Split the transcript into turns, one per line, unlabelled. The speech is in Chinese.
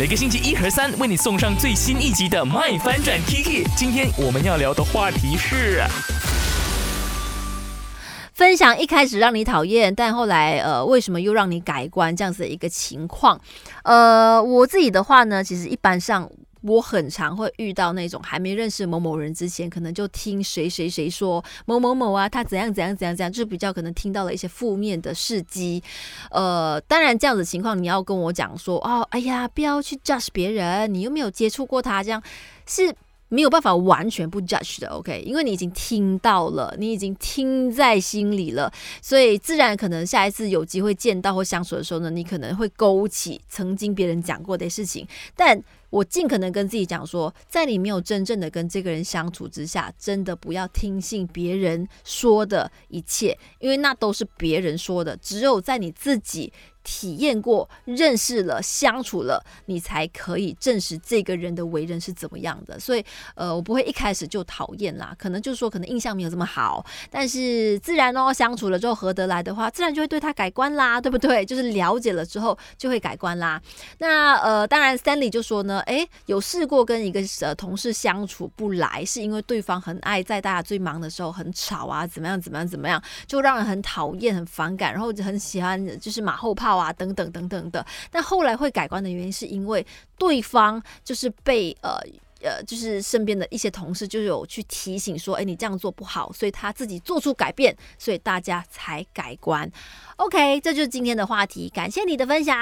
每个星期一和三为你送上最新一集的《麦翻转 Kiki》。今天我们要聊的话题是。
分享一开始让你讨厌，但后来呃，为什么又让你改观这样子的一个情况？呃，我自己的话呢，其实一般上我很常会遇到那种还没认识某某人之前，可能就听谁谁谁说某某某啊，他怎样怎样怎样怎样，就比较可能听到了一些负面的事迹。呃，当然这样子情况，你要跟我讲说哦，哎呀，不要去 judge 别人，你又没有接触过他，这样是。没有办法完全不 judge 的，OK，因为你已经听到了，你已经听在心里了，所以自然可能下一次有机会见到或相处的时候呢，你可能会勾起曾经别人讲过的事情，但。我尽可能跟自己讲说，在你没有真正的跟这个人相处之下，真的不要听信别人说的一切，因为那都是别人说的。只有在你自己体验过、认识了、相处了，你才可以证实这个人的为人是怎么样的。所以，呃，我不会一开始就讨厌啦，可能就是说，可能印象没有这么好，但是自然哦，相处了之后合得来的话，自然就会对他改观啦，对不对？就是了解了之后就会改观啦。那呃，当然，Stanley 就说呢。哎，有试过跟一个呃同事相处不来，是因为对方很爱在大家最忙的时候很吵啊，怎么样怎么样怎么样，就让人很讨厌、很反感，然后很喜欢就是马后炮啊等等等等的。但后来会改观的原因，是因为对方就是被呃呃就是身边的一些同事就有去提醒说，哎，你这样做不好，所以他自己做出改变，所以大家才改观。OK，这就是今天的话题，感谢你的分享。